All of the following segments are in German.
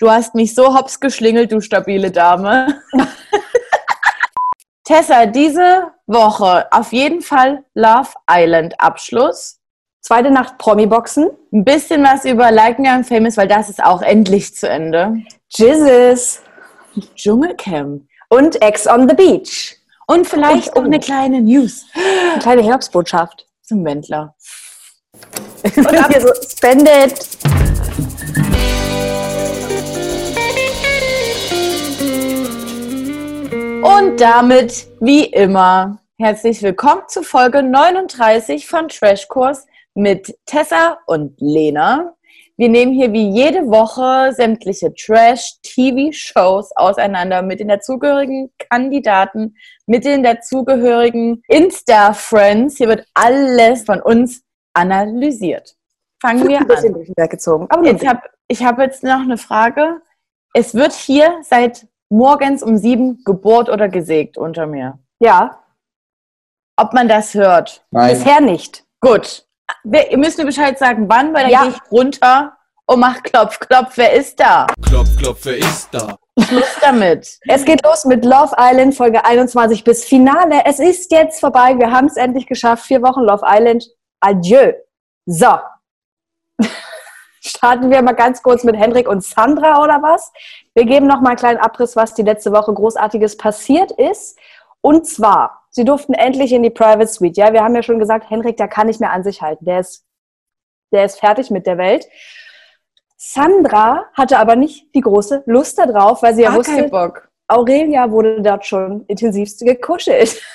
Du hast mich so hops geschlingelt, du stabile Dame. Tessa, diese Woche auf jeden Fall Love Island Abschluss. Zweite Nacht Promi-Boxen. Ein bisschen was über Like Me I'm Famous, weil das ist auch endlich zu Ende. Jizzes. Dschungelcamp. Und Ex on the Beach. Und vielleicht noch eine kleine News Eine kleine Herbstbotschaft. zum Wendler. Und ab hier so, spend it. Und damit, wie immer, herzlich willkommen zu Folge 39 von Trashkurs mit Tessa und Lena. Wir nehmen hier wie jede Woche sämtliche Trash-TV-Shows auseinander mit den dazugehörigen Kandidaten, mit den dazugehörigen Insta-Friends. Hier wird alles von uns analysiert. Fangen wir Ein bisschen an. durch den Berg gezogen. Aber hab, ich habe jetzt noch eine Frage. Es wird hier seit morgens um sieben gebohrt oder gesägt unter mir. ja, Ob man das hört. Nein. bisher nicht. Gut. Wir, ihr müsst mir Bescheid sagen, wann, weil dann Ja. gehe ich runter und mach Klopf, Klopf. Wer ist da? Klopf, klopf, wer ist da? Schluss damit. Es geht los mit Love Island, Folge 21 bis Finale. Es ist jetzt vorbei. Wir haben es endlich geschafft. Vier Wochen Love Island. Adieu. So. Starten wir mal ganz kurz mit Hendrik und Sandra oder was? Wir geben noch mal einen kleinen Abriss, was die letzte Woche Großartiges passiert ist. Und zwar, sie durften endlich in die Private Suite. Ja, wir haben ja schon gesagt, Hendrik, der kann nicht mehr an sich halten. Der ist, der ist fertig mit der Welt. Sandra hatte aber nicht die große Lust darauf, weil sie ja Gar wusste, Bock. Aurelia wurde dort schon intensivst gekuschelt.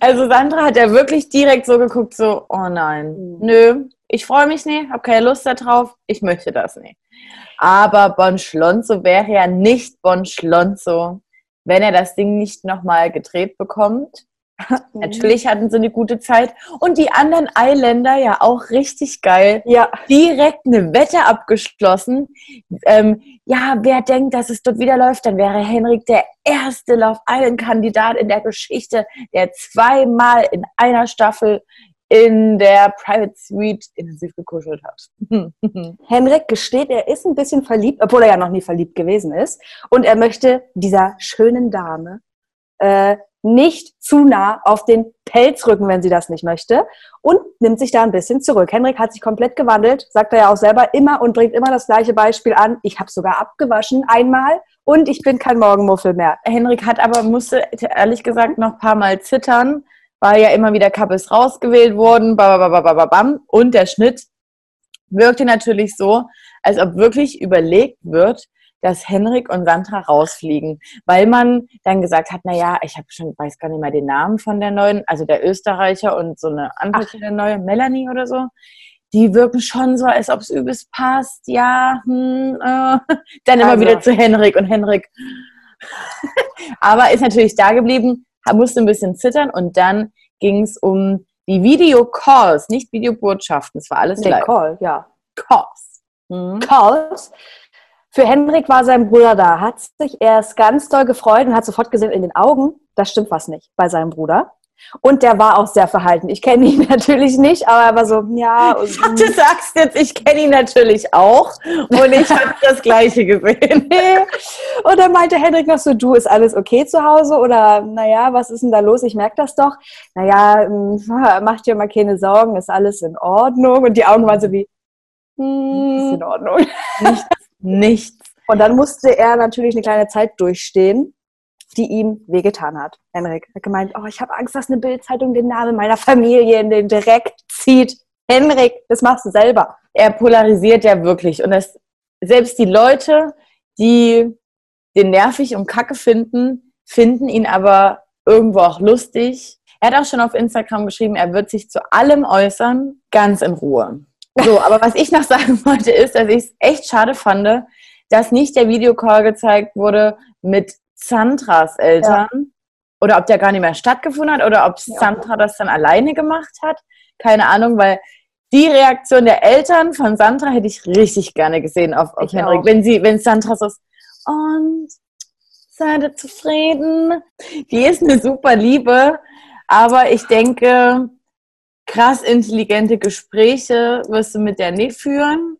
Also Sandra hat ja wirklich direkt so geguckt, so, oh nein, Mhm. nö, ich freue mich nicht, habe keine Lust darauf, ich möchte das nicht. Aber Bon Schlonzo wäre ja nicht Bon Schlonzo, wenn er das Ding nicht nochmal gedreht bekommt. Natürlich hatten sie eine gute Zeit. Und die anderen Eiländer ja auch richtig geil. Ja, Direkt eine Wette abgeschlossen. Ähm, ja, wer denkt, dass es dort wieder läuft, dann wäre Henrik der erste Love Island-Kandidat in der Geschichte, der zweimal in einer Staffel in der Private Suite intensiv gekuschelt hat. Henrik gesteht, er ist ein bisschen verliebt, obwohl er ja noch nie verliebt gewesen ist. Und er möchte dieser schönen Dame äh, nicht zu nah auf den Pelz rücken, wenn sie das nicht möchte. Und nimmt sich da ein bisschen zurück. Henrik hat sich komplett gewandelt, sagt er ja auch selber immer und bringt immer das gleiche Beispiel an. Ich habe sogar abgewaschen einmal und ich bin kein Morgenmuffel mehr. Henrik hat aber, musste ehrlich gesagt noch ein paar Mal zittern, weil ja immer wieder Couples rausgewählt wurden, bababababam. und der Schnitt wirkte natürlich so, als ob wirklich überlegt wird, dass Henrik und Sandra rausfliegen, weil man dann gesagt hat, na ja, ich habe schon, weiß gar nicht mehr den Namen von der neuen, also der Österreicher und so eine andere der neue, Melanie oder so, die wirken schon so, als ob es übelst passt, ja, hm, äh. dann immer Also. wieder zu Henrik und Henrik aber ist natürlich da geblieben, musste ein bisschen zittern und dann ging es um die Videocalls, nicht Videobotschaften, es war alles Nee, live. Call, ja. Calls. Mhm. Calls. Für Henrik war sein Bruder da, hat sich erst ganz doll gefreut und hat sofort gesehen in den Augen, da stimmt was nicht bei seinem Bruder. Und der war auch sehr verhalten. Ich kenne ihn natürlich nicht, aber er war so, ja. Und, Du sagst jetzt, ich kenne ihn natürlich auch und ich habe das Gleiche gesehen. und dann meinte Henrik noch so, du, ist alles okay zu Hause? Oder, naja, was ist denn da los? Ich merke das doch. Naja, ähm, mach dir mal keine Sorgen, ist alles in Ordnung. Und die Augen waren so wie, ist Hm, in Ordnung. nichts, nichts. Und dann musste er natürlich eine kleine Zeit durchstehen, die ihm wehgetan hat. Henrik hat gemeint, oh, ich habe Angst, dass eine Bildzeitung den Namen meiner Familie in den Dreck zieht. Henrik, das machst du selber. Er polarisiert ja wirklich und das, selbst die Leute, die den nervig und kacke finden, finden ihn aber irgendwo auch lustig. Er hat auch schon auf Instagram geschrieben, er wird sich zu allem äußern, ganz in Ruhe. So, aber was ich noch sagen wollte, ist, dass ich es echt schade fand, dass nicht der Videocall gezeigt wurde mit Sandras Eltern. Oder ob der gar nicht mehr stattgefunden hat oder ob Ja. Sandra das dann alleine gemacht hat. Keine Ahnung, weil die Reaktion der Eltern von Sandra hätte ich richtig gerne gesehen auf, auf Ich Henrik. auch. Wenn sie, wenn Sandra so ist, und seid ihr zufrieden? Die ist eine super Liebe, aber ich denke, krass intelligente Gespräche wirst du mit der nicht führen.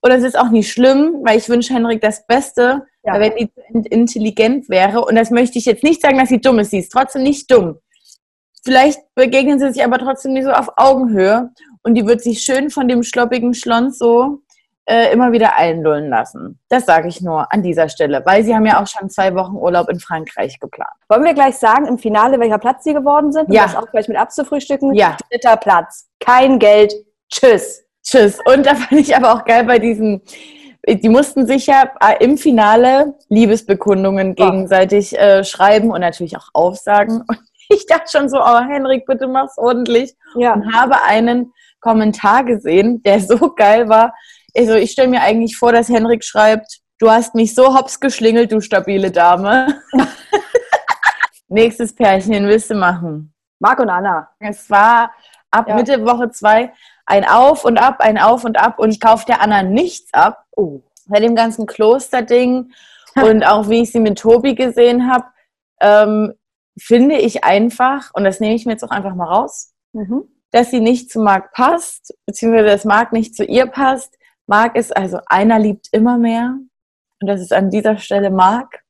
Und es ist auch nicht schlimm, weil ich wünsche Henrik das Beste, Ja. weil wenn die in- intelligent wäre, und das möchte ich jetzt nicht sagen, dass sie dumm ist, sie ist trotzdem nicht dumm. Vielleicht begegnen sie sich aber trotzdem nicht so auf Augenhöhe und die wird sich schön von dem schloppigen Schlons so äh, immer wieder einlullen lassen. Das sage ich nur an dieser Stelle, weil sie haben ja auch schon zwei Wochen Urlaub in Frankreich geplant. Wollen wir gleich sagen, im Finale, welcher Platz sie geworden sind? Um Ja. das auch gleich mit abzufrühstücken? Ja. Dritter Platz. Kein Geld. Tschüss. Tschüss. Und da fand ich aber auch geil bei diesen, die mussten sich ja äh, im Finale Liebesbekundungen gegenseitig äh, schreiben und natürlich auch aufsagen. Und ich dachte schon so, oh Henrik, bitte mach's ordentlich. Ja. Und habe einen Kommentar gesehen, der so geil war. Also ich stelle mir eigentlich vor, dass Henrik schreibt, du hast mich so hops geschlingelt, du stabile Dame. Nächstes Pärchen willst du machen? Marc und Anna. Es war ab Ja. Mitte Woche zwei ein Auf und Ab, ein Auf und Ab und ich kaufe der Anna nichts ab. Oh. Bei dem ganzen Klosterding und auch wie ich sie mit Tobi gesehen habe, ähm, finde ich einfach, und das nehme ich mir jetzt auch einfach mal raus, Mhm. dass sie nicht zu Marc passt, beziehungsweise dass Marc nicht zu ihr passt. Marc ist also einer liebt immer mehr und das ist an dieser Stelle Marc.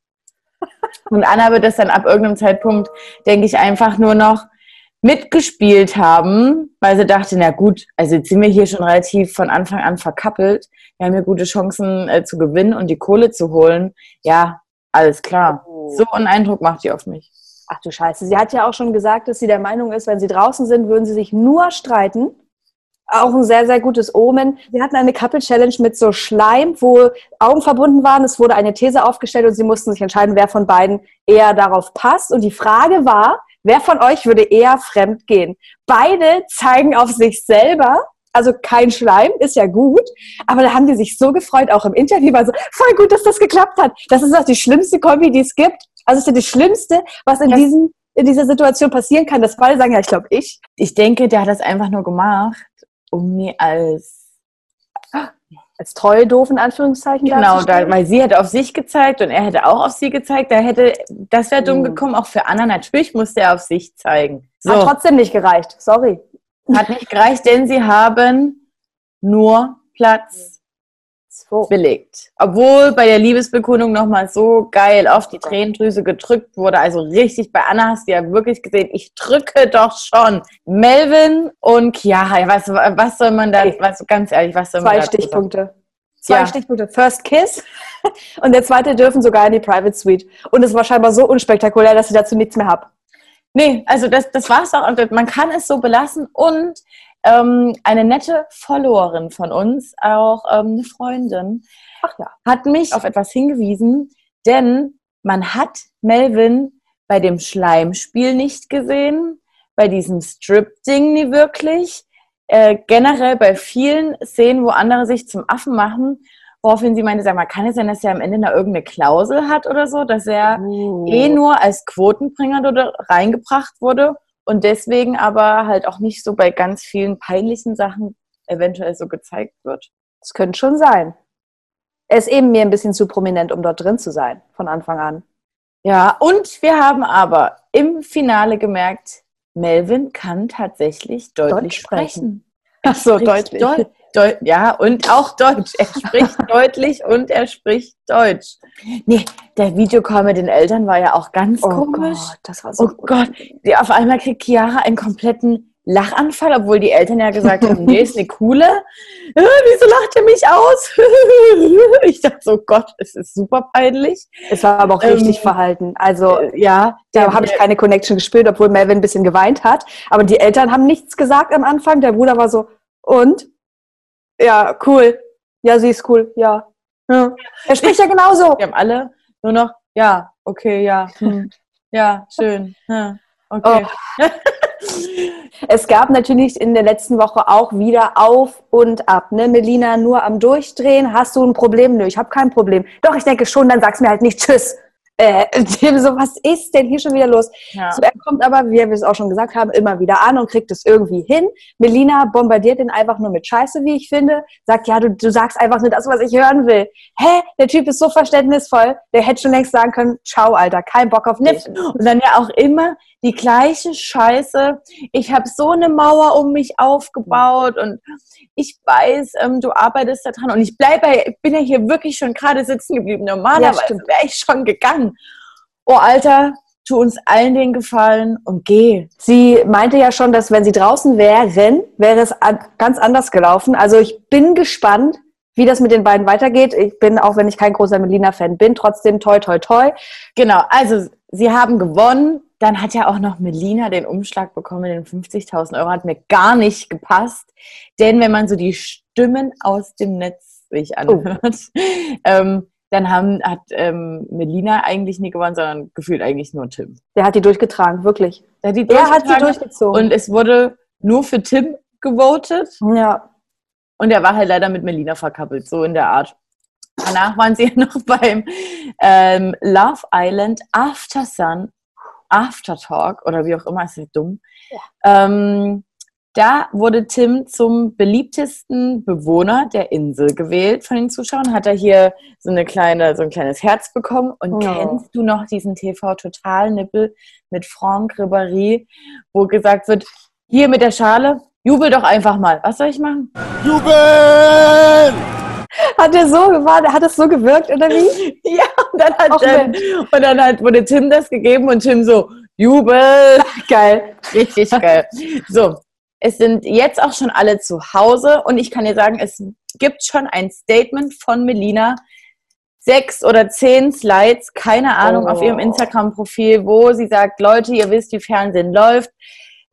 Und Anna wird das dann ab irgendeinem Zeitpunkt, denke ich, einfach nur noch mitgespielt haben, weil sie dachte, na gut, also jetzt sind wir hier schon relativ von Anfang an verkappelt. Wir haben hier gute Chancen äh, zu gewinnen und die Kohle zu holen. Ja, alles klar. Oh. So einen Eindruck macht die auf mich. Ach du Scheiße. Sie hat ja auch schon gesagt, dass sie der Meinung ist, wenn sie draußen sind, würden sie sich nur streiten. Auch ein sehr, sehr gutes Omen. Wir hatten eine Couple-Challenge mit so Schleim, wo Augen verbunden waren. Es wurde eine These aufgestellt und sie mussten sich entscheiden, wer von beiden eher darauf passt. Und die Frage war, wer von euch würde eher fremd gehen? Beide zeigen auf sich selber. Also kein Schleim, ist ja gut. Aber da haben die sich so gefreut, auch im Interview. Also voll gut, dass das geklappt hat. Das ist auch die schlimmste Kombi, die es gibt. Also es ist ja das Schlimmste, was in, diesem, in dieser Situation passieren kann, dass beide sagen, ja, ich glaube ich. Ich denke, der hat das einfach nur gemacht, um mir als Als treu doof in Anführungszeichen Genau, da, weil sie hätte auf sich gezeigt und er hätte auch auf sie gezeigt. Da hätte, das wäre dumm Mhm. gekommen, auch für Anna. Natürlich musste er auf sich zeigen. So, Hat trotzdem nicht gereicht. Sorry. hat nicht gereicht, denn sie haben nur Platz So. belegt. Obwohl bei der Liebesbekundung nochmal so geil auf die Tränendrüse gedrückt wurde. Also richtig, bei Anna hast du ja wirklich gesehen, ich drücke doch schon. Melvin und Chiara, was, was soll man da, was, ganz ehrlich, was soll man Zwei dazu sagen? Stichpunkte. Zwei Ja. Stichpunkte. First Kiss und der zweite dürfen sogar in die Private Suite. Und es war scheinbar so unspektakulär, dass ich dazu nichts mehr habe. Nee, also das, das war's auch. Und man kann es so belassen. Und ähm, eine nette Followerin von uns, auch ähm, eine Freundin, ja. hat mich auf etwas hingewiesen, denn man hat Melvin bei dem Schleimspiel nicht gesehen, bei diesem Strip-Ding nie wirklich, äh, generell bei vielen Szenen, wo andere sich zum Affen machen, woraufhin sie meinte, sag mal, kann es sein, dass er am Ende da irgendeine Klausel hat oder so, dass er eh nur als Quotenbringer dort reingebracht wurde und deswegen aber halt auch nicht so bei ganz vielen peinlichen Sachen eventuell so gezeigt wird. Das könnte schon sein. Er ist eben mir ein bisschen zu prominent, um dort drin zu sein, von Anfang an. Ja, und wir haben aber im Finale gemerkt, Melvin kann tatsächlich deutlich Deutsch sprechen. sprechen. Ach so, Spricht Deu Deu ja, und auch Deutsch. Er spricht deutlich und er spricht Deutsch. Nee, der Videocall mit den Eltern war ja auch ganz Oh komisch. Gott, das war so Oh Gott, die, auf einmal kriegt Chiara einen kompletten Lachanfall, obwohl die Eltern ja gesagt haben, nee, ist eine coole. Wieso lacht er mich aus? ich dachte so, Gott, es ist super peinlich. Es war aber auch Ähm, richtig verhalten. Also Äh, ja, da habe ich keine Connection gespürt, obwohl Melvin ein bisschen geweint hat. Aber die Eltern haben nichts gesagt am Anfang. Der Bruder war so, und? Ja, cool. Ja, sie ist cool. Ja. ja. Er spricht ja genauso. Wir haben alle nur noch, ja, okay, ja, hm, ja, schön, hm, okay. Es gab natürlich in der letzten Woche auch wieder auf und ab. Ne? Melina nur am Durchdrehen. Hast du ein Problem? Nö, ich habe kein Problem. Doch, ich denke schon, dann sag's mir halt nicht Tschüss. Äh, so, was ist denn hier schon wieder los? Ja. So, er kommt aber, wie wir es auch schon gesagt haben, immer wieder an und kriegt es irgendwie hin. Melina bombardiert ihn einfach nur mit Scheiße, wie ich finde. Sagt, ja, du, du sagst einfach nur das, was ich hören will. Hä? Der Typ ist so verständnisvoll. Der hätte schon längst sagen können, ciao, Alter, kein Bock auf dich. Und dann ja auch immer die gleiche Scheiße. Ich habe so eine Mauer um mich aufgebaut und ich weiß, ähm, du arbeitest da dran und ich bleibe, ich bin ja hier wirklich schon gerade sitzen geblieben. Normalerweise stimmt. wäre ich schon gegangen. Oh Alter, tu uns allen den Gefallen und geh. Sie meinte ja schon, dass wenn sie draußen wären, wäre es an, ganz anders gelaufen. Also ich bin gespannt, wie das mit den beiden weitergeht. Ich bin, auch wenn ich kein großer Melina-Fan bin, trotzdem toi toi toi. Genau, also sie haben gewonnen. Dann hat ja auch noch Melina den Umschlag bekommen, den 50.000 Euro. Hat mir gar nicht gepasst. Denn wenn man so die Stimmen aus dem Netz sich anhört, ähm, dann haben, hat ähm, Melina eigentlich nie gewonnen, sondern gefühlt eigentlich nur Tim. Der hat die durchgetragen, wirklich. Der hat, die Er hat sie durchgezogen. Und es wurde nur für Tim gewotet. ja. Und er war halt leider mit Melina verkappelt, so in der Art. Danach waren sie noch beim ähm, Love Island After Sun, After Talk oder wie auch immer, ist ja dumm. Ähm, da wurde Tim zum beliebtesten Bewohner der Insel gewählt von den Zuschauern. Hat er hier so eine kleine, so ein kleines Herz bekommen. Und Ja. kennst du noch diesen TV-Total-Nippel mit Franck Ribéry, wo gesagt wird, hier mit der Schale, jubel doch einfach mal. Was soll ich machen? Jubel! Hat er so, war, hat es so gewirkt, oder wie? Ja, und dann hat, ähm, und dann hat, wurde Tim das gegeben und Tim so, Jubel. Geil. Richtig geil. So, es sind jetzt auch schon alle zu Hause und ich kann dir sagen, es gibt schon ein Statement von Melina. Sechs oder zehn Slides, keine Ahnung, Oh. auf ihrem Instagram-Profil, wo sie sagt, Leute, ihr wisst, wie Fernsehen läuft.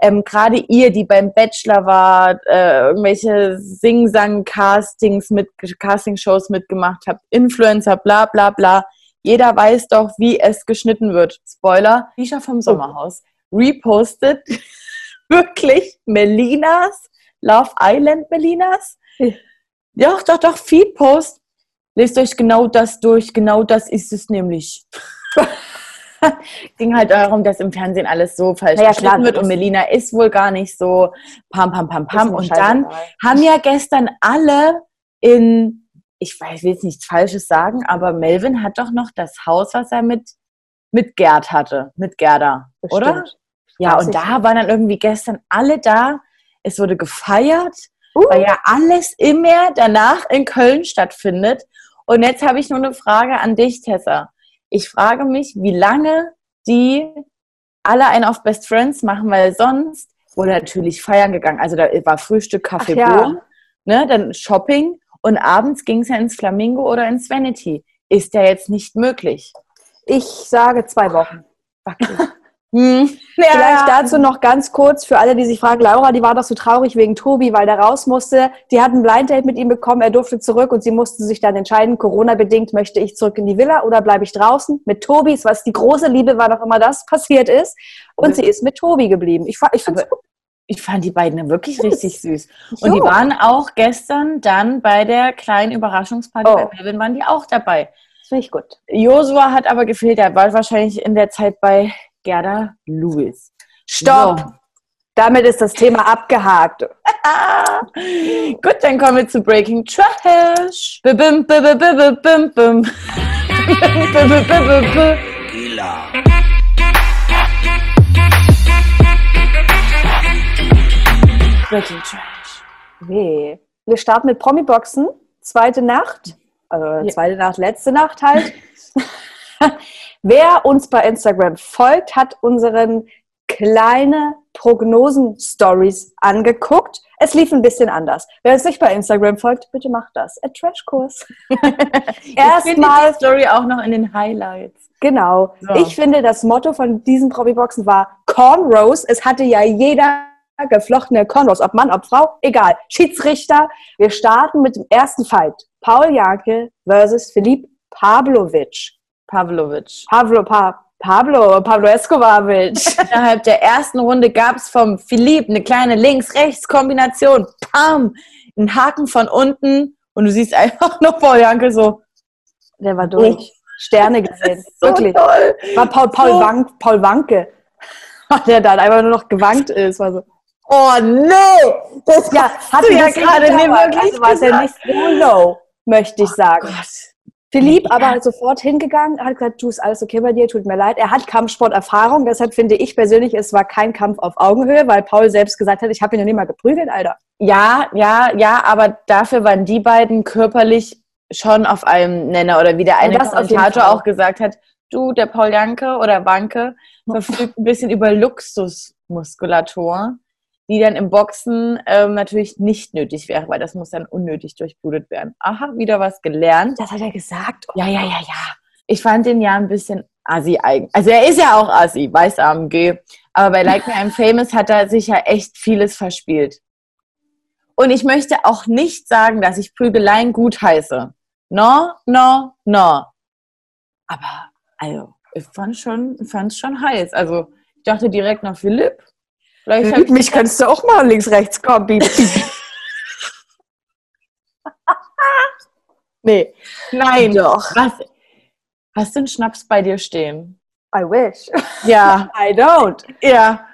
Ähm, Gerade ihr, die beim Bachelor wart, äh, irgendwelche Sing-Sang-Castings mit Castingshows mitgemacht habt, Influencer, bla bla bla. Jeder weiß doch, wie es geschnitten wird. Spoiler, Lisha vom Sommerhaus repostet wirklich Melinas, Love Island Melinas. Ja. Ja, doch, doch, Feedpost. Lest euch genau das durch, genau das ist es nämlich. Ging halt darum, dass im Fernsehen alles so falsch ja, geschnitten wird und Melina ist wohl gar nicht so pam, pam, pam, pam. Und dann haben ja gestern alle in, ich weiß, will jetzt nichts Falsches sagen, aber Melvin hat doch noch das Haus, was er mit, mit Gerd hatte, mit Gerda, oder? Ja, und da waren dann irgendwie gestern alle da. Es wurde gefeiert, Uh. weil ja alles immer danach in Köln stattfindet. Und jetzt habe ich nur eine Frage an dich, Tessa. Ich frage mich, wie lange die alle einen auf Best Friends machen, weil sonst wurde natürlich feiern gegangen. Also da war Frühstück, Kaffee, Ach ja. Bohnen, ne, dann Shopping und abends ging es ja ins Flamingo oder ins Vanity. Ist ja jetzt nicht möglich. Ich sage zwei Wochen. Hm. Vielleicht dazu noch ganz kurz für alle, die sich fragen, Laura, die war doch so traurig wegen Tobi, weil der raus musste. Die hat ein Blind Date mit ihm bekommen, er durfte zurück und sie mussten sich dann entscheiden, Corona-bedingt, möchte ich zurück in die Villa oder bleibe ich draußen? Mit Tobi, was die große Liebe war doch immer das, passiert ist. Und sie ist mit Tobi geblieben. Ich, ich Aber- Ich fand die beiden wirklich richtig süß. Und die Jo. waren auch gestern dann bei der kleinen Überraschungsparty Oh. bei Melvin, waren die auch dabei. finde ich gut. Josua hat aber gefehlt, er war wahrscheinlich in der Zeit bei Gerda Lewis. Stopp! So. Damit ist das Thema abgehakt. Gut, dann kommen wir zu Breaking Trash. Bim, bim, bim, bim, bim, bim. Breaking Trash. Nee. Wir starten mit Promi-Boxen. Zweite Nacht. Also Ja. zweite Nacht, letzte Nacht halt. Wer uns bei Instagram folgt, hat unseren kleine Prognosen-Stories angeguckt. Es lief ein bisschen anders. Wer uns nicht bei Instagram folgt, bitte macht das. Ein Trashkurs. Erstmal Erstmal, die Story auch noch in den Highlights. genau. So. Ich finde, das Motto von diesen Promi-Boxen war Cornrows. Es hatte ja jeder geflochtene Cornrows, ob Mann, ob Frau, egal. Schiedsrichter. Wir starten mit dem ersten Fight. Paul Janke versus Filip Pavlovic. Pavlovic. Pavlo, pa, Pablo, Pablo Escobarovic. Innerhalb der ersten Runde gab es vom Philipp eine kleine Links-Rechts-Kombination. Pam! Ein Haken von unten und du siehst einfach nur Paul Janke so. Der war durch. Sterne gesehen. So Wirklich. toll. War Paul, Paul, So. Wank, Paul Wanke, der dann einfach nur noch gewankt ist. War so, Oh nee! Das ja, hat ja gerade nicht gedauert. wirklich also war es ja nicht so low, möchte ich sagen. Gott. Philipp Ja. aber sofort hingegangen, hat gesagt, du ist alles okay bei dir, tut mir leid. Er hat Kampfsporterfahrung, deshalb finde ich persönlich, es war kein Kampf auf Augenhöhe, weil Paul selbst gesagt hat, ich habe ihn noch nie mal geprügelt, Alter. Ja, ja, ja, aber dafür waren die beiden körperlich schon auf einem Nenner. Oder wie der eine Kommentator auch gesagt hat, du, der Paul Janke oder Wanke verfügt ein bisschen über Luxusmuskulatur, die dann im Boxen ähm, natürlich nicht nötig wäre, weil das muss dann unnötig durchblutet werden. Aha, wieder was gelernt. Das hat er gesagt. Ja, ja, ja, ja. Ich fand den ja ein bisschen assi eigen. Also er ist ja auch assi, weiß AMG. Aber bei Like Me I'm Famous hat er sich ja echt vieles verspielt. Und ich möchte auch nicht sagen, dass ich Prügeleien gut heiße. No, no, no. Aber, also, ich fand schon, fand's schon heiß. Also, ich dachte direkt nach Philipp. Vielleicht hab ich Mich könntest du auch mal links, rechts kommen, Bibi. Nee. Nein. Doch. Was? Hast du einen Schnaps bei dir stehen? I wish. Ja. I don't. Ja.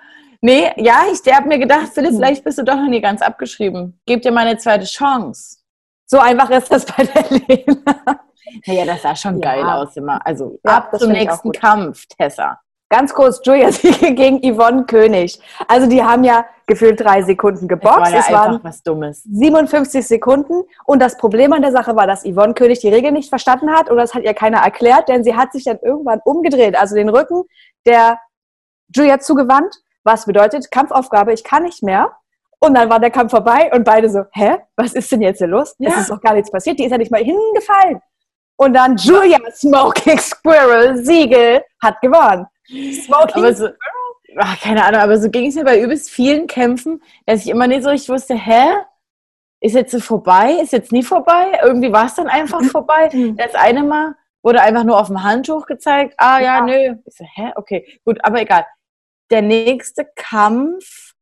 Nee, ja, ich habe mir gedacht, Philipp, vielleicht bist du doch noch nie ganz abgeschrieben. Gib dir mal eine zweite Chance. So einfach ist das bei der Lena. Naja, das sah schon Ja. geil aus immer. Also Ja, ab zum nächsten. Kampf, Tessa. Ganz kurz, Julia Siege gegen Yvonne König. Also die haben ja gefühlt drei Sekunden Das war geboxt. ja es waren was Dummes. 57 Sekunden. Und das Problem an der Sache war, dass Yvonne König die Regel nicht verstanden hat und das hat ihr keiner erklärt, denn sie hat sich dann irgendwann umgedreht, also den Rücken der Julia zugewandt, was bedeutet Kampfaufgabe, ich kann nicht mehr. Und dann war der Kampf vorbei und beide so, hä, was ist denn jetzt hier los? Es Ja. ist doch gar nichts passiert, die ist ja nicht mal hingefallen. Und dann Julia Smoking Squirrel Siegel hat gewonnen. Smoking Aber so, ach, keine Ahnung, aber so ging es mir bei übelst vielen Kämpfen, dass ich immer nicht so richtig wusste, hä? Ist jetzt so vorbei? Ist jetzt nie vorbei? Irgendwie war es dann einfach vorbei. Mhm. Das eine Mal wurde einfach nur auf dem Handtuch gezeigt. Ah ja, Ja. nö. Ich so, hä? Okay, gut, aber egal. Der nächste Kampf,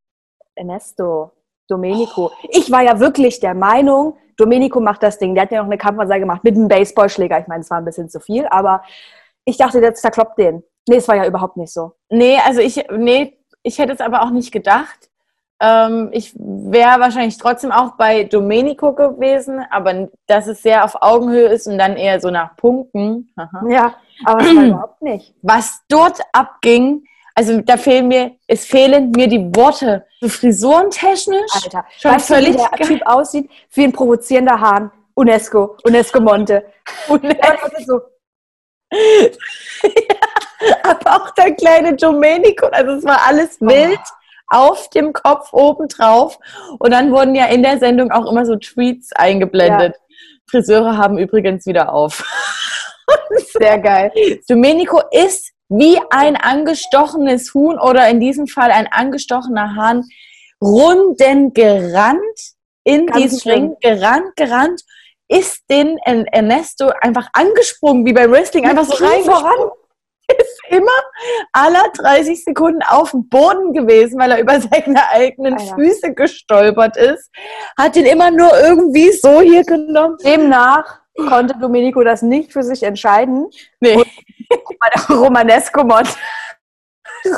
Ernesto, Domenico. Ich war ja wirklich der Meinung, Domenico macht das Ding. Der hat ja noch eine Kampfansage gemacht mit einem Baseballschläger. Ich meine, es war ein bisschen zu viel, aber ich dachte, der zerkloppt den. Nee, es war ja überhaupt nicht so. nee, also ich, nee, ich hätte es aber auch nicht gedacht. Ähm, ich wäre wahrscheinlich trotzdem auch bei Domenico gewesen, aber dass es sehr auf Augenhöhe ist und dann eher so nach Punkten. Aha. Ja, aber es war überhaupt nicht. was dort abging, also da fehlen mir, es fehlen mir die Worte. So frisurentechnisch. Alter, Schon weißt du, wie völlig der. Typ aussieht? Wie ein provozierender Hahn. UNESCO, UNESCO Monte. Und Ja, aber auch der kleine Domenico, also es war alles wild auf dem Kopf obendrauf. Und dann wurden ja in der Sendung auch immer so Tweets eingeblendet. Friseure haben übrigens wieder auf. sehr geil. Domenico ist wie ein angestochenes Huhn oder in diesem Fall ein angestochener Hahn runden gerannt in Ganz diesen schlimm. Ring, gerannt, gerannt, ist den En- Ernesto einfach angesprungen, wie beim Wrestling, einfach so Knie reingesprungen. Ist immer aller 30 Sekunden auf dem Boden gewesen, weil er über seine eigenen Alter. Füße gestolpert ist. Hat ihn immer nur irgendwie so hier genommen. Demnach konnte Domenico das nicht für sich entscheiden. Nee. Romanesco Monte.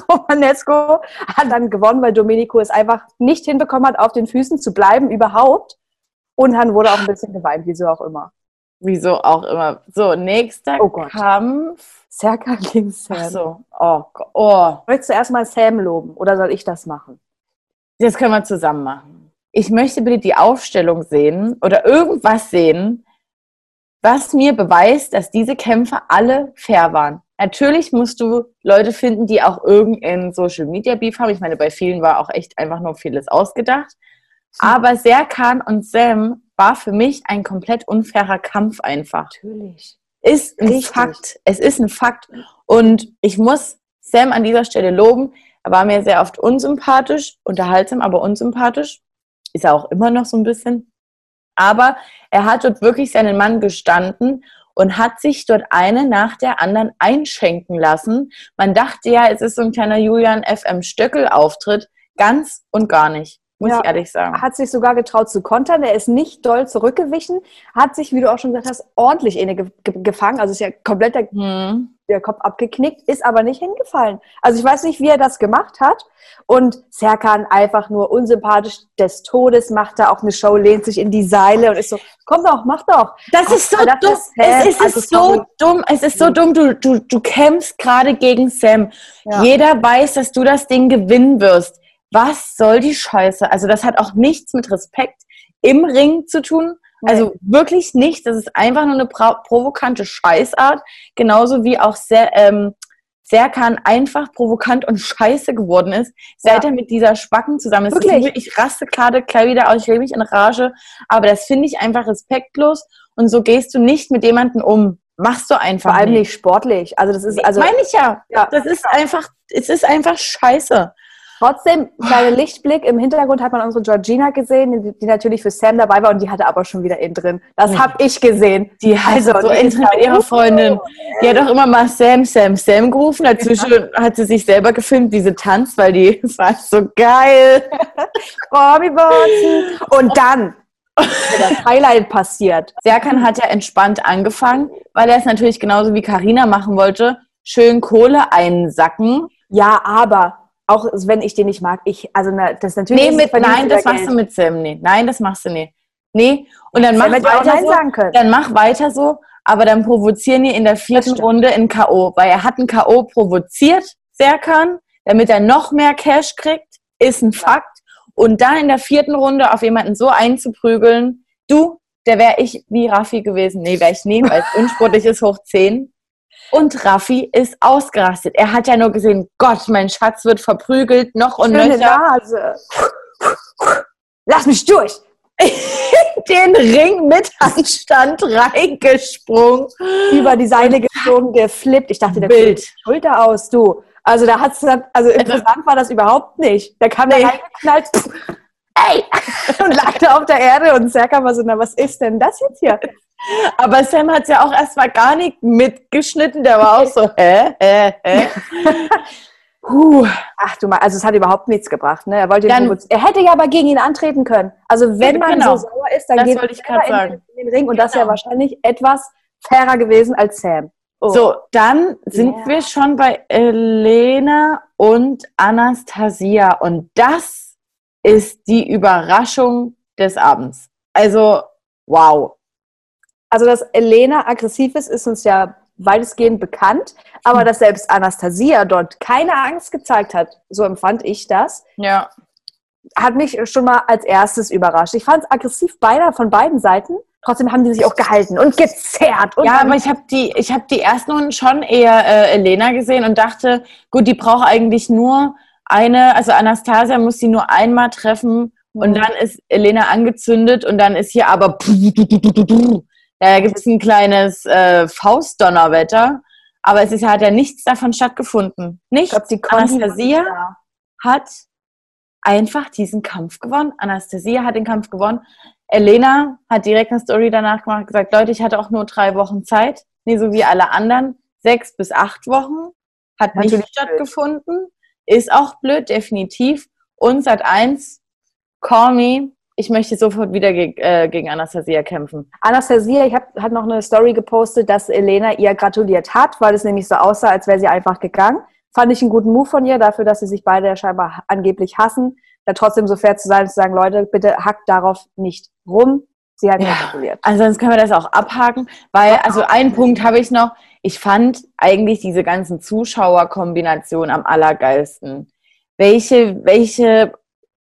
Romanesco hat dann gewonnen, weil Domenico es einfach nicht hinbekommen hat, auf den Füßen zu bleiben überhaupt. Und dann wurde auch ein bisschen geweint, wieso auch immer. Wieso auch immer. So, nächster Oh. Kampf. Serkan gegen Sam. Ach so. Oh, Gott. oh, Möchtest du erstmal Sam loben oder soll ich das machen? das können wir zusammen machen. Ich möchte bitte die Aufstellung sehen oder irgendwas sehen, was mir beweist, dass diese Kämpfe alle fair waren. Natürlich musst du Leute finden, die auch irgendeinen Social Media Beef haben. Ich meine, bei vielen war auch echt einfach nur vieles ausgedacht. Aber Serkan und Sam war für mich ein komplett unfairer Kampf einfach. Natürlich. ist ein Richtig. Fakt. Es ist ein Fakt. Und ich muss Sam an dieser Stelle loben. Er war mir sehr oft unsympathisch, unterhaltsam, aber unsympathisch. Ist er auch immer noch so ein bisschen. Aber er hat dort wirklich seinen Mann gestanden und hat sich dort eine nach der anderen einschenken lassen. Man dachte ja, es ist so ein kleiner Julian FM Stöckel Auftritt. Ganz und gar nicht. Muss Ja. ich ehrlich sagen. Hat sich sogar getraut zu kontern. Er ist nicht doll zurückgewichen. Hat sich, wie du auch schon gesagt hast, ordentlich inne ge ge gefangen. Also ist ja komplett der, Hm. der Kopf abgeknickt, ist aber nicht hingefallen. Also ich weiß nicht, wie er das gemacht hat. Und Serkan einfach nur unsympathisch des Todes, macht da auch eine Show, lehnt sich in die Seile und ist so, komm doch, mach doch. Das ist so das dumm. ist es Sam. ist, Also so sorry. dumm. Es ist so dumm. Du, du, du kämpfst gerade gegen Sam. Ja. Jeder weiß, dass du das Ding gewinnen wirst. Was soll die Scheiße? Also das hat auch nichts mit Respekt im Ring zu tun. Also wirklich nicht. Das ist einfach nur eine pro provokante Scheißart. Genauso wie auch sehr, ähm, Serkan einfach provokant und scheiße geworden ist, seit Ja. er mit dieser Spacken zusammen ist. Wirklich? Ich raste gerade gleich wieder aus, ich rede mich in Rage. Aber das finde ich einfach respektlos. Und so gehst du nicht mit jemandem um. Machst du einfach Vor allem nicht sportlich. Also das ist, also meine ich ja. Ja. Das ist einfach, es ist einfach scheiße. Trotzdem, kleiner Lichtblick, im Hintergrund hat man unsere Georgina gesehen, die, die natürlich für Sam dabei war und die hatte aber schon wieder innen drin. Das Ja. habe ich gesehen. Die hat Also, so ist intern mit ihrer Freundin. Die hat auch immer mal Sam, Sam, Sam gerufen. Dazwischen hat sie sich selber gefilmt, wie sie tanzt, weil die war so geil. Robbie Watson. Und dann das Highlight passiert. Serkan hat ja entspannt angefangen, weil er es natürlich genauso wie Karina machen wollte. Schön Kohle einsacken. Ja, aber auch wenn ich den nicht mag, ich, also na, das natürlich. Nee, mit, nein, das machst Geld. du mit Sam. Nee, nein, das machst du nicht. Nee, und dann mach weiter so. Dann mach weiter so, aber dann provozieren die in der vierten. Runde in K.O., weil er hat ein K.O. provoziert, Serkan, damit er noch mehr Cash kriegt, ist ein Fakt. Und dann in der vierten Runde auf jemanden so einzuprügeln, du, der wäre ich wie Raffi gewesen. Nee, wäre ich nie, weil es unsportlich ist, hoch 10. Und Raffi ist ausgerastet. Er hat ja nur gesehen, Gott, mein Schatz wird verprügelt, noch und Schöne nöcher. Nase. Lass mich durch. Den Ring mit Handstand reingesprungen. Über die Seile geflogen, geflippt. Ich dachte, der Bild. Schulter aus, du. Also da hat's dann, also interessant war das überhaupt nicht. Da kam Nee. der reingeknallt, ey, und lag da auf der Erde und Serkan war so, na, was ist denn das jetzt hier? Aber Sam hat ja auch erstmal gar nicht mitgeschnitten. Der war auch so, hä, hä, hä. Puh. Ach du mal, also es hat überhaupt nichts gebracht, ne? Er wollte Dann- provozieren. Er hätte ja aber gegen ihn antreten können. Also wenn man Genau. so sauer ist, dann Das geht grad in, den- in den Ring und das wäre Genau. wahrscheinlich etwas fairer gewesen als Sam. Oh. So, dann sind Ja. wir schon bei Elena und Anastasia. Und das ist die Überraschung des Abends. Also, wow. Also, dass Elena aggressiv ist, ist uns ja weitestgehend bekannt. Aber dass selbst Anastasia dort keine Angst gezeigt hat, so empfand ich das, Ja. hat mich schon mal als erstes überrascht. Ich fand es aggressiv beider von beiden Seiten. Trotzdem haben die sich auch gehalten und gezerrt. Und Ja, aber ich habe die, ich habe die ersten Runden schon eher äh, Elena gesehen und dachte, gut, die braucht eigentlich nur eine, also Anastasia muss sie nur einmal treffen und Mhm. dann ist Elena angezündet und dann ist hier aber da gibt es ein kleines äh, Faustdonnerwetter, aber es ist, hat ja nichts davon stattgefunden. ich Nicht? glaube, die Anastasia hat einfach diesen Kampf gewonnen. Anastasia hat den Kampf gewonnen. Elena hat direkt eine Story danach gemacht, gesagt, Leute, ich hatte auch nur drei Wochen Zeit. Nee, so wie alle anderen. Sechs bis acht Wochen. Hat Natürlich nicht stattgefunden. Ist auch blöd, definitiv. Und seit eins, call me, ich möchte sofort wieder geg äh, gegen Anastasia kämpfen. Anastasia, ich hab, hat noch eine Story gepostet, dass Elena ihr gratuliert hat, weil es nämlich so aussah, als wäre sie einfach gegangen. Fand ich einen guten Move von ihr, dafür, dass sie sich beide scheinbar angeblich hassen. Da trotzdem so fair zu sein und zu sagen, Leute, bitte hackt darauf nicht rum. Sie hat Ja. gratuliert. Ansonsten können wir das auch abhaken, weil, also einen Punkt habe ich noch. Ich fand eigentlich diese ganzen Zuschauerkombinationen am allergeilsten. Welche, welche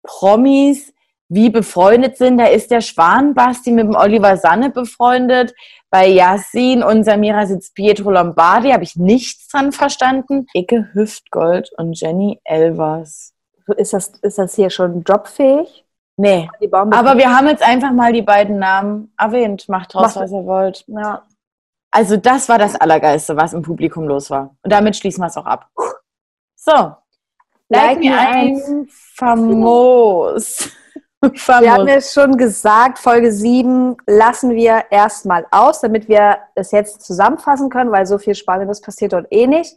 Promis wie befreundet sind. Da ist der Schwanbasti mit dem Oliver Sanne befreundet. Bei Yassin und Samira sitzt Pietro Lombardi. Habe ich nichts dran verstanden. Icke Hüftgold und Jenny Elvers. Ist das, ist das hier schon jobfähig? Nee. Aber wir haben jetzt einfach mal die beiden Namen erwähnt. Macht draus, Macht- was ihr wollt. ja. Also das war das Allergeilste, was im Publikum los war. Und damit schließen wir es auch ab. So. Like, me ein famos. Wir haben famos. ja schon gesagt, Folge 7 lassen wir erstmal aus, damit wir es jetzt zusammenfassen können, weil so viel Spannendes passiert dort eh nicht.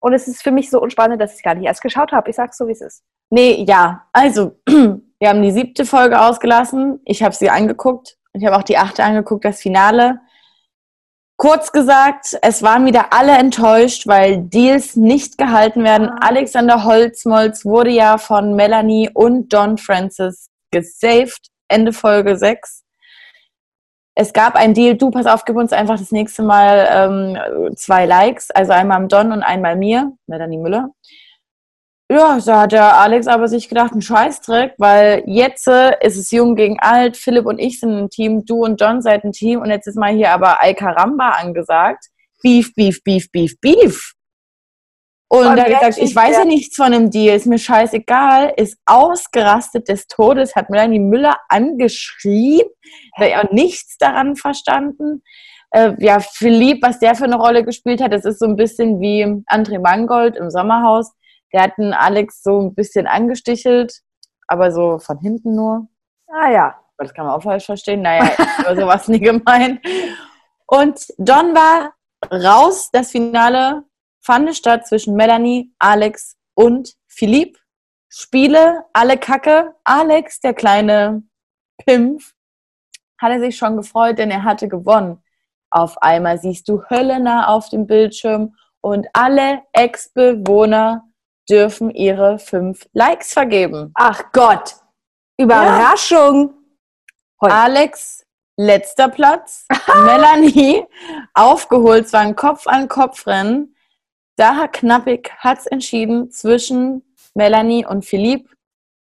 Und es ist für mich so unspannend, dass ich es gar nicht erst geschaut habe. Ich sag's so, wie es ist. Nee, ja. Also, wir haben die siebte Folge ausgelassen. Ich habe sie angeguckt. Ich habe auch die achte angeguckt, das Finale. Kurz gesagt, es waren wieder alle enttäuscht, weil Deals nicht gehalten werden. Alexander Holzmolz wurde ja von Melanie und Don Francis gesaved. Ende Folge 6. Es gab einen Deal, du pass auf, gib uns einfach das nächste Mal ähm, zwei Likes, also einmal am Don und einmal mir, Melanie Müller. Ja, da hat der Alex aber sich gedacht, ein Scheißdreck, weil jetzt äh, ist es jung gegen alt, Philipp und ich sind ein Team, du und John seid ein Team und jetzt ist mal hier aber Alcaramba angesagt. Beef, Beef, Beef, Beef, Beef. Und Und er hat gesagt, ich weiß ja nichts von dem Deal, ist mir scheißegal, ist ausgerastet des Todes, hat Melanie Müller angeschrien, hat ja nichts daran verstanden. Äh, ja, Philipp, was der für eine Rolle gespielt hat, das ist so ein bisschen wie André Mangold im Sommerhaus. Der hat den Alex so ein bisschen angestichelt, aber so von hinten nur. Ah ja. Das kann man auch falsch verstehen. Naja, ich habe sowas nie gemeint. Und Don war raus. Das Finale fand statt zwischen Melanie, Alex und Philipp. Spiele, alle Kacke. Alex, der kleine Pimpf, hatte sich schon gefreut, denn er hatte gewonnen. Auf einmal siehst du Höllena auf dem Bildschirm und alle Ex-Bewohner dürfen ihre fünf Likes vergeben. Ach Gott. Überraschung. Heu. Alex, letzter Platz. Melanie, aufgeholt, es war ein Kopf-an-Kopf-Rennen. Sarah Knappig hat es entschieden zwischen Melanie und Philipp.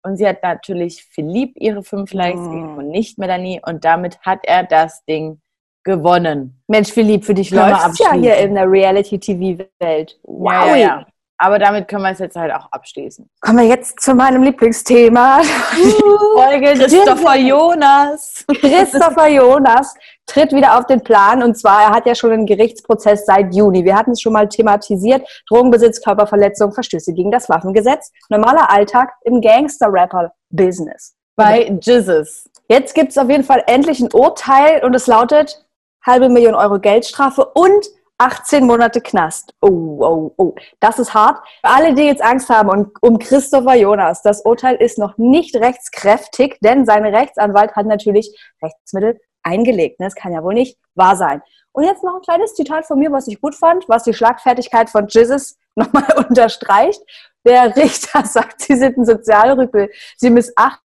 Und sie hat natürlich Philipp ihre fünf Likes Mm. gegeben und nicht Melanie. Und damit hat er das Ding gewonnen. Mensch, Philipp, für dich läuft ja hier in der Reality-TV-Welt. Wow. Ja, ja, ja. Aber damit können wir es jetzt halt auch abschließen. Kommen wir jetzt zu meinem Lieblingsthema. Folge Christopher Jonas. Christopher Jonas tritt wieder auf den Plan und zwar, er hat ja schon einen Gerichtsprozess seit Juni. Wir hatten es schon mal thematisiert. Drogenbesitz, Körperverletzung, Verstöße gegen das Waffengesetz. Normaler Alltag im Gangster-Rapper-Business. Bei Jesus. Jetzt gibt es auf jeden Fall endlich ein Urteil und es lautet halbe Million Euro Geldstrafe und 18 Monate Knast. Oh, oh, oh. Das ist hart. Für alle, die jetzt Angst haben und um Christopher Jonas, das Urteil ist noch nicht rechtskräftig, denn sein Rechtsanwalt hat natürlich Rechtsmittel eingelegt. Das kann ja wohl nicht wahr sein. Und jetzt noch ein kleines Zitat von mir, was ich gut fand, was die Schlagfertigkeit von Jesus nochmal unterstreicht. Der Richter sagt, sie sind ein Sozialrüppel. Sie missachten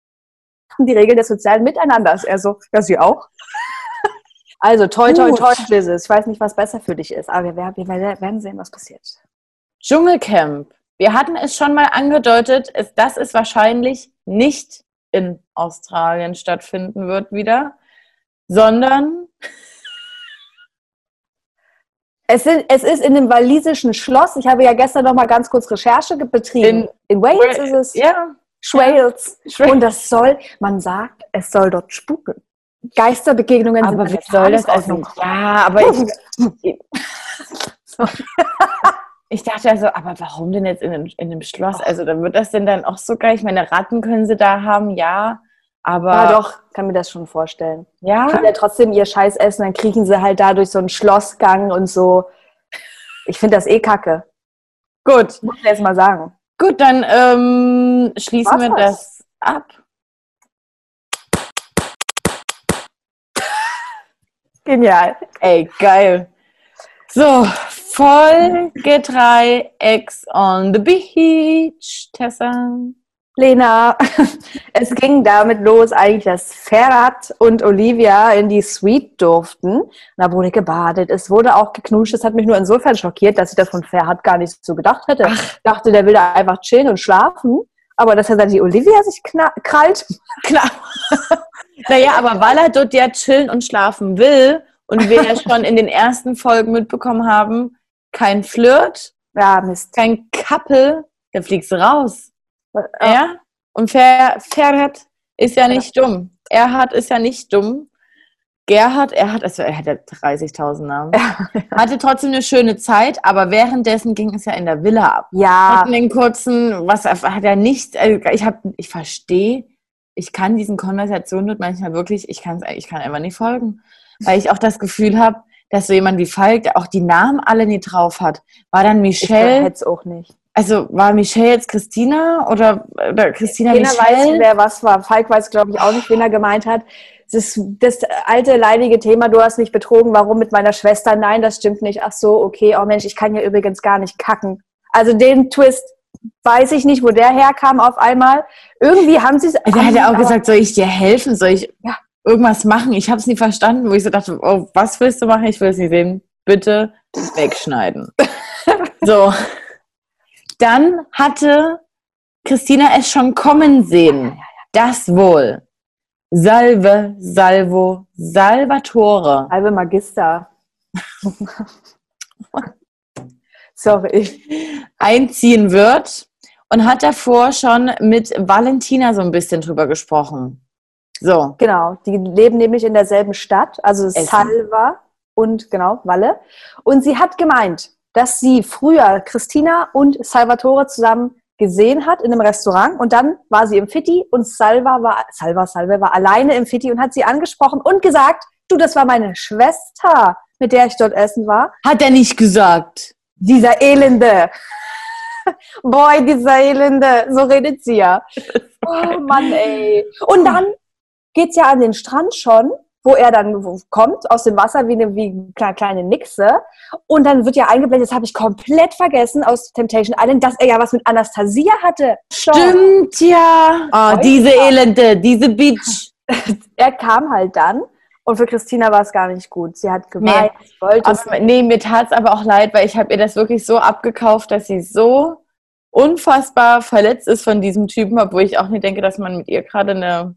die Regeln des sozialen Miteinanders. Er so, ja, sie auch. Also, toi, toi, toi, Jesus. Ich weiß nicht, was besser für dich ist, aber wir werden, wir werden sehen, was passiert. Dschungelcamp. Wir hatten es schon mal angedeutet, es, dass es wahrscheinlich nicht in Australien stattfinden wird wieder, sondern Es, sind, es ist in dem walisischen Schloss. Ich habe ja gestern noch mal ganz kurz Recherche betrieben. In, Wales ist es. ja, Wales. Und das soll, man sagt, es soll dort spuken. Geisterbegegnungen aber sind wie an der soll das also? Ja, aber ich, ich dachte also, aber warum denn jetzt in dem, in dem Schloss? Also, dann wird das denn dann auch so geil? Ich meine, Ratten können sie da haben, ja, aber Ja, doch, kann mir das schon vorstellen. ja, Können ja trotzdem ihr Scheiß essen, dann kriechen sie halt da durch so einen Schlossgang und so. Ich finde das eh kacke. gut. Muss ich jetzt mal sagen. Gut, dann ähm, schließen War's wir das ab. Genial. Ey, geil. So, Folge 3, Ex on the Beach, Tessa. Lena, es ging damit los, eigentlich, dass Ferhat und Olivia in die Suite durften. Da wurde gebadet, es wurde auch geknuscht. Das hat mich nur insofern schockiert, dass ich das von Ferhat gar nicht so gedacht hätte. Ich dachte, der will da einfach chillen und schlafen. Aber dass er dann die Olivia sich krallt, Klar. naja, aber weil er dort ja chillen und schlafen will und wir ja schon in den ersten Folgen mitbekommen haben, kein Flirt, ja, Mist. kein Couple, dann fliegst du raus. Ja. Ja? Und Fer Ferhat ist ja nicht dumm. Erhard ist ja nicht dumm. Gerhard, er hat, also er hat ja 30.000 Namen. Hatte trotzdem eine schöne Zeit, aber währenddessen ging es ja in der Villa ab. Ja, Hatten den kurzen, was hat er nicht, also ich ich verstehe, ich kann diesen Konversationen dort manchmal wirklich, ich kann ich kann einfach nicht folgen, weil ich auch das Gefühl habe, dass so jemand wie Falk, der auch die Namen alle nicht drauf hat, war dann ich Michelle, hätte es auch nicht. Also war Michelle jetzt Christina oder, oder Christina Keiner weiß, Michelle? wer was war. Falk weiß, glaube ich, auch nicht, wen er gemeint hat. Das, ist das alte, leidige Thema, du hast mich betrogen, warum mit meiner Schwester? Nein, das stimmt nicht. Ach so, okay, oh Mensch, ich kann ja übrigens gar nicht kacken. Also den Twist weiß ich nicht, wo der herkam auf einmal. Irgendwie haben sie es... Der hat ja auch gesagt, soll ich dir helfen? Soll ich Ja. irgendwas machen? Ich habe es nie verstanden, wo ich so dachte, oh, was willst du machen? Ich will es nicht sehen. Bitte wegschneiden. so. Dann hatte Christina es schon kommen sehen. Das wohl. Salve, Salvo, Salvatore. Halbe Magister. Sorry. einziehen wird und hat davor schon mit Valentina so ein bisschen drüber gesprochen. So, Genau, die leben nämlich in derselben Stadt, also Essen. Salva und genau, Walle. Und sie hat gemeint, dass sie früher Christina und Salvatore zusammen gesehen hat in einem Restaurant und dann war sie im Fitti und Salva war, Salva, Salva war alleine im Fitti und hat sie angesprochen und gesagt, du, das war meine Schwester, mit der ich dort essen war. hat er nicht gesagt. Dieser Elende. Boy, dieser Elende. So redet sie ja. Oh Mann, ey. Und dann geht's ja an den Strand schon, wo er dann kommt aus dem Wasser wie eine, wie eine kleine, kleine Nixe. Und dann wird ja eingeblendet, das habe ich komplett vergessen aus Temptation Island, dass er ja was mit Anastasia hatte. Stimmt ja. Oh, diese Elende, diese Bitch. Er kam halt dann. Und für Christina war es gar nicht gut. Sie hat geweint, wollte Aus, nee, mir tat es aber auch leid, weil ich habe ihr das wirklich so abgekauft, dass sie so unfassbar verletzt ist von diesem Typen, obwohl ich auch nicht denke, dass man mit ihr gerade eine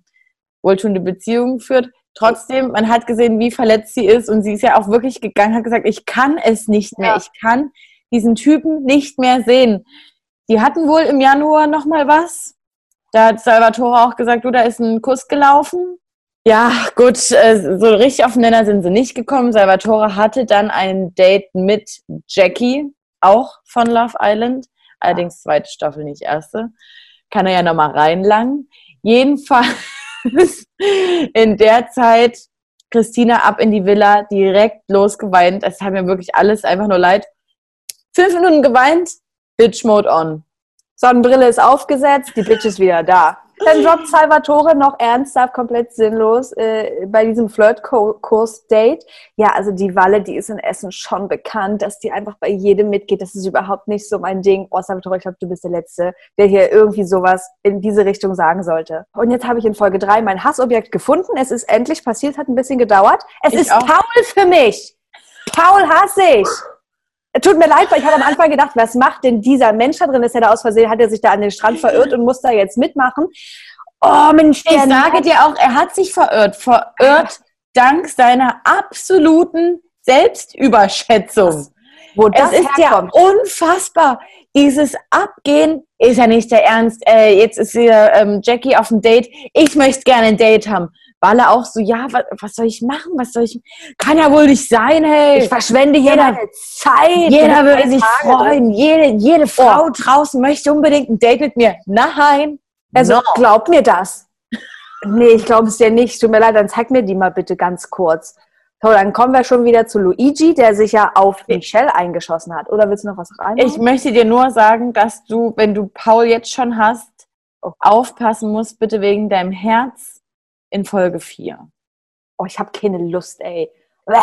wohltuende Beziehung führt. Trotzdem, man hat gesehen, wie verletzt sie ist und sie ist ja auch wirklich gegangen, hat gesagt, ich kann es nicht mehr, Ja. ich kann diesen Typen nicht mehr sehen. Die hatten wohl im Januar noch mal was. Da hat Salvatore auch gesagt, du, da ist ein Kuss gelaufen. Ja, gut, äh, so richtig auf den Nenner sind sie nicht gekommen. Salvatore hatte dann ein Date mit Jackie, auch von Love Island. Allerdings zweite Staffel, nicht erste. Kann er ja nochmal reinlangen. Jedenfalls in der Zeit Christina ab in die Villa, direkt losgeweint. Es hat mir wirklich alles einfach nur leid. Fünf Minuten geweint, Bitch Mode on. Sonnenbrille ist aufgesetzt, die Bitch ist wieder da. Dann droppt Salvatore noch ernsthaft, komplett sinnlos äh, bei diesem Flirt-Kurs-Date. Ja, also die Walle, die ist in Essen schon bekannt, dass die einfach bei jedem mitgeht. Das ist überhaupt nicht so mein Ding. Oh, Salvatore, ich glaube, du bist der Letzte, der hier irgendwie sowas in diese Richtung sagen sollte. Und jetzt habe ich in Folge drei mein Hassobjekt gefunden. Es ist endlich passiert, hat ein bisschen gedauert. Es Ich ist auch. Paul für mich. Paul hasse ich. Tut mir leid, weil ich habe am Anfang gedacht, was macht denn dieser Mensch da drin? Ist er da aus Versehen, hat er sich da an den Strand verirrt und muss da jetzt mitmachen? Oh Mensch, Ich sage dir auch, er hat sich verirrt. Verirrt dank seiner absoluten Selbstüberschätzung. wo das es ist herkommt. ja unfassbar. Dieses Abgehen ist ja nicht der Ernst. Äh, jetzt ist hier ähm, Jackie auf dem Date. Ich möchte gerne ein Date haben. Walle auch so, ja, was, was soll ich machen? Was soll ich? Kann ja wohl nicht sein, hey. ich verschwende hier Jeder- meine Zeit. Jeder würde sich Tage drin. freuen. Jede, jede Frau draußen möchte unbedingt ein Date mit mir. Nein. Also No. glaub mir das. Nee, ich glaube es dir nicht. Tut mir leid, dann zeig mir die mal bitte ganz kurz. So, dann kommen wir schon wieder zu Luigi, der sich ja auf Michelle eingeschossen hat. Oder willst du noch was rein? Ich möchte dir nur sagen, dass du, wenn du Paul jetzt schon hast, aufpassen musst, bitte wegen deinem Herz in Folge 4. oh, ich habe keine Lust, ey. Bäh.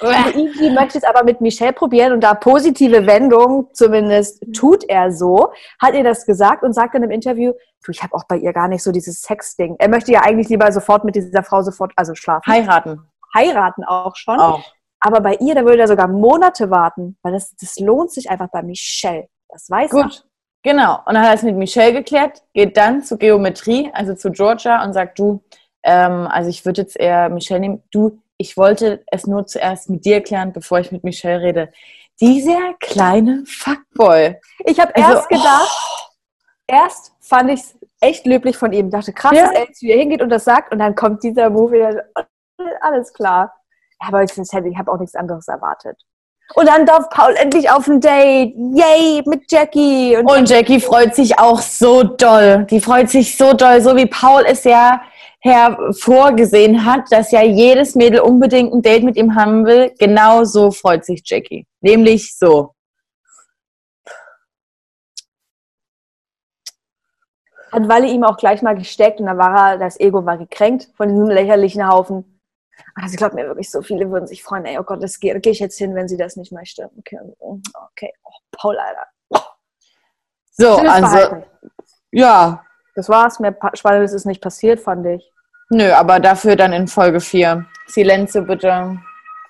Luigi möchte es aber mit Michelle probieren und da positive Wendung, zumindest tut er so, hat ihr das gesagt und sagt dann im Interview, du, ich habe auch bei ihr gar nicht so dieses Sex-Ding. Er möchte ja eigentlich lieber sofort mit dieser Frau sofort, also schlafen. Heiraten. Heiraten auch schon. Auch. Aber bei ihr, da würde er sogar Monate warten, weil das, das lohnt sich einfach bei Michelle. Das weiß er. Gut. Genau. Und dann hat er es mit Michelle geklärt, geht dann zu Geometrie, also zu Georgia und sagt, du, ähm, also ich würde jetzt eher Michelle nehmen. Du, ich wollte es nur zuerst mit dir klären, bevor ich mit Michelle rede. Dieser kleine Fuckboy. Ich habe Also, erst gedacht, erst fand ich es echt löblich von ihm. Dachte, krass, Ja. dass er jetzt wieder hingeht und das sagt. Und dann kommt dieser Move wieder. Alles klar. Aber ich, ich habe auch nichts anderes erwartet. Und dann darf Paul endlich auf ein Date. Yay, mit Jackie. Und, und Jackie freut sich auch so doll. Die freut sich so doll, so wie Paul es ja hervorgesehen hat, dass ja jedes Mädel unbedingt ein Date mit ihm haben will. Genau so freut sich Jackie. Nämlich so. Hat Wally ihm auch gleich mal gesteckt und dann war er, das Ego war gekränkt von diesem lächerlichen Haufen. Also ich glaube mir wirklich, so viele würden sich freuen, ey, oh Gott, das gehe geh ich jetzt hin, wenn sie das nicht möchte. Okay, okay. Oh, Paul, Alter. So, Schönes also, Verhalten. ja, Das war's, mehr Pa- Spannendes ist nicht passiert, fand ich. nö, aber dafür dann in Folge 4. Silenzio bitte.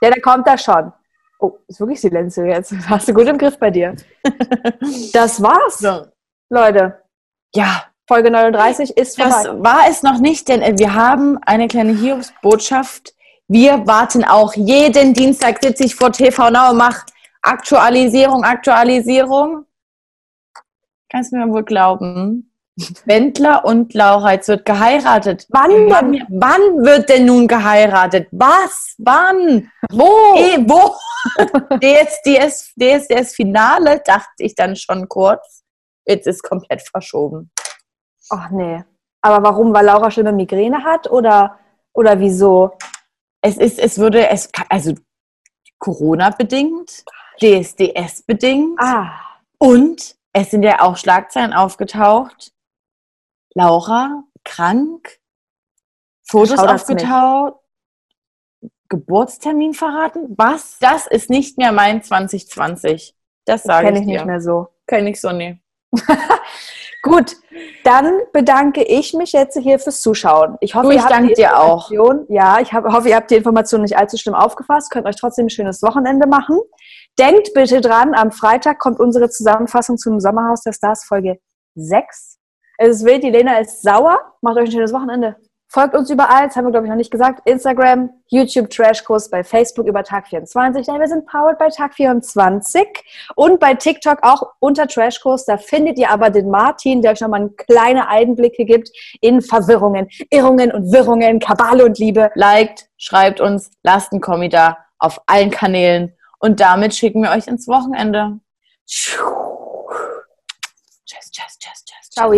Ja, da kommt er schon. Oh, ist wirklich Silenzio jetzt. Hast du gut im Griff bei dir. Das war's, So. Leute. Ja, Folge 39 ist das vorbei. war es noch nicht, denn äh, wir haben eine kleine Hiobsbotschaft. Wir warten auch. Jeden Dienstag sitze ich vor TV Now und mache Aktualisierung, Aktualisierung. Kannst du mir wohl glauben? Wendler und Laura, jetzt wird geheiratet. Wann Wann, denn? wann wird denn nun geheiratet? Was? Wann? Wo? Eh, wo? DSDS, DSDS Finale, dachte ich dann schon kurz. Jetzt ist komplett verschoben. Ach nee. Aber warum? Weil Laura schlimme Migräne hat oder, oder wieso? Es ist, es würde, es, also Corona-bedingt, DSDS-bedingt Ah, und es sind ja auch Schlagzeilen aufgetaucht. Laura, krank, Fotos aufgetaucht, Geburtstermin verraten. Was? Das ist nicht mehr mein 2020. Das sage kenne ich ich dir. nicht mehr so. Kenne ich so nie. Gut, dann bedanke ich mich jetzt hier fürs Zuschauen. Ich hoffe, Du, ich ihr habt danke die dir auch. Information- Ja, ich hoffe, ihr habt die Information nicht allzu schlimm aufgefasst. Könnt euch trotzdem ein schönes Wochenende machen. Denkt bitte dran, am Freitag kommt unsere Zusammenfassung zum Sommerhaus der Stars Folge 6. Es ist wild, die Lena ist sauer. Macht euch ein schönes Wochenende. Folgt uns überall, das haben wir, glaube ich, noch nicht gesagt. Instagram, YouTube Trashkurs, bei Facebook über Tag 24. Nein, wir sind powered bei Tag 24 und bei TikTok auch unter Trashkurs. Da findet ihr aber den Martin, der euch nochmal einen kleine Einblicke gibt in Verwirrungen, Irrungen und Wirrungen, Kabale und Liebe. Liked, schreibt uns, lasst einen Kommi da auf allen Kanälen und damit schicken wir euch ins Wochenende. Tschüss, tschüss, tschüss, tschüss. Ciao.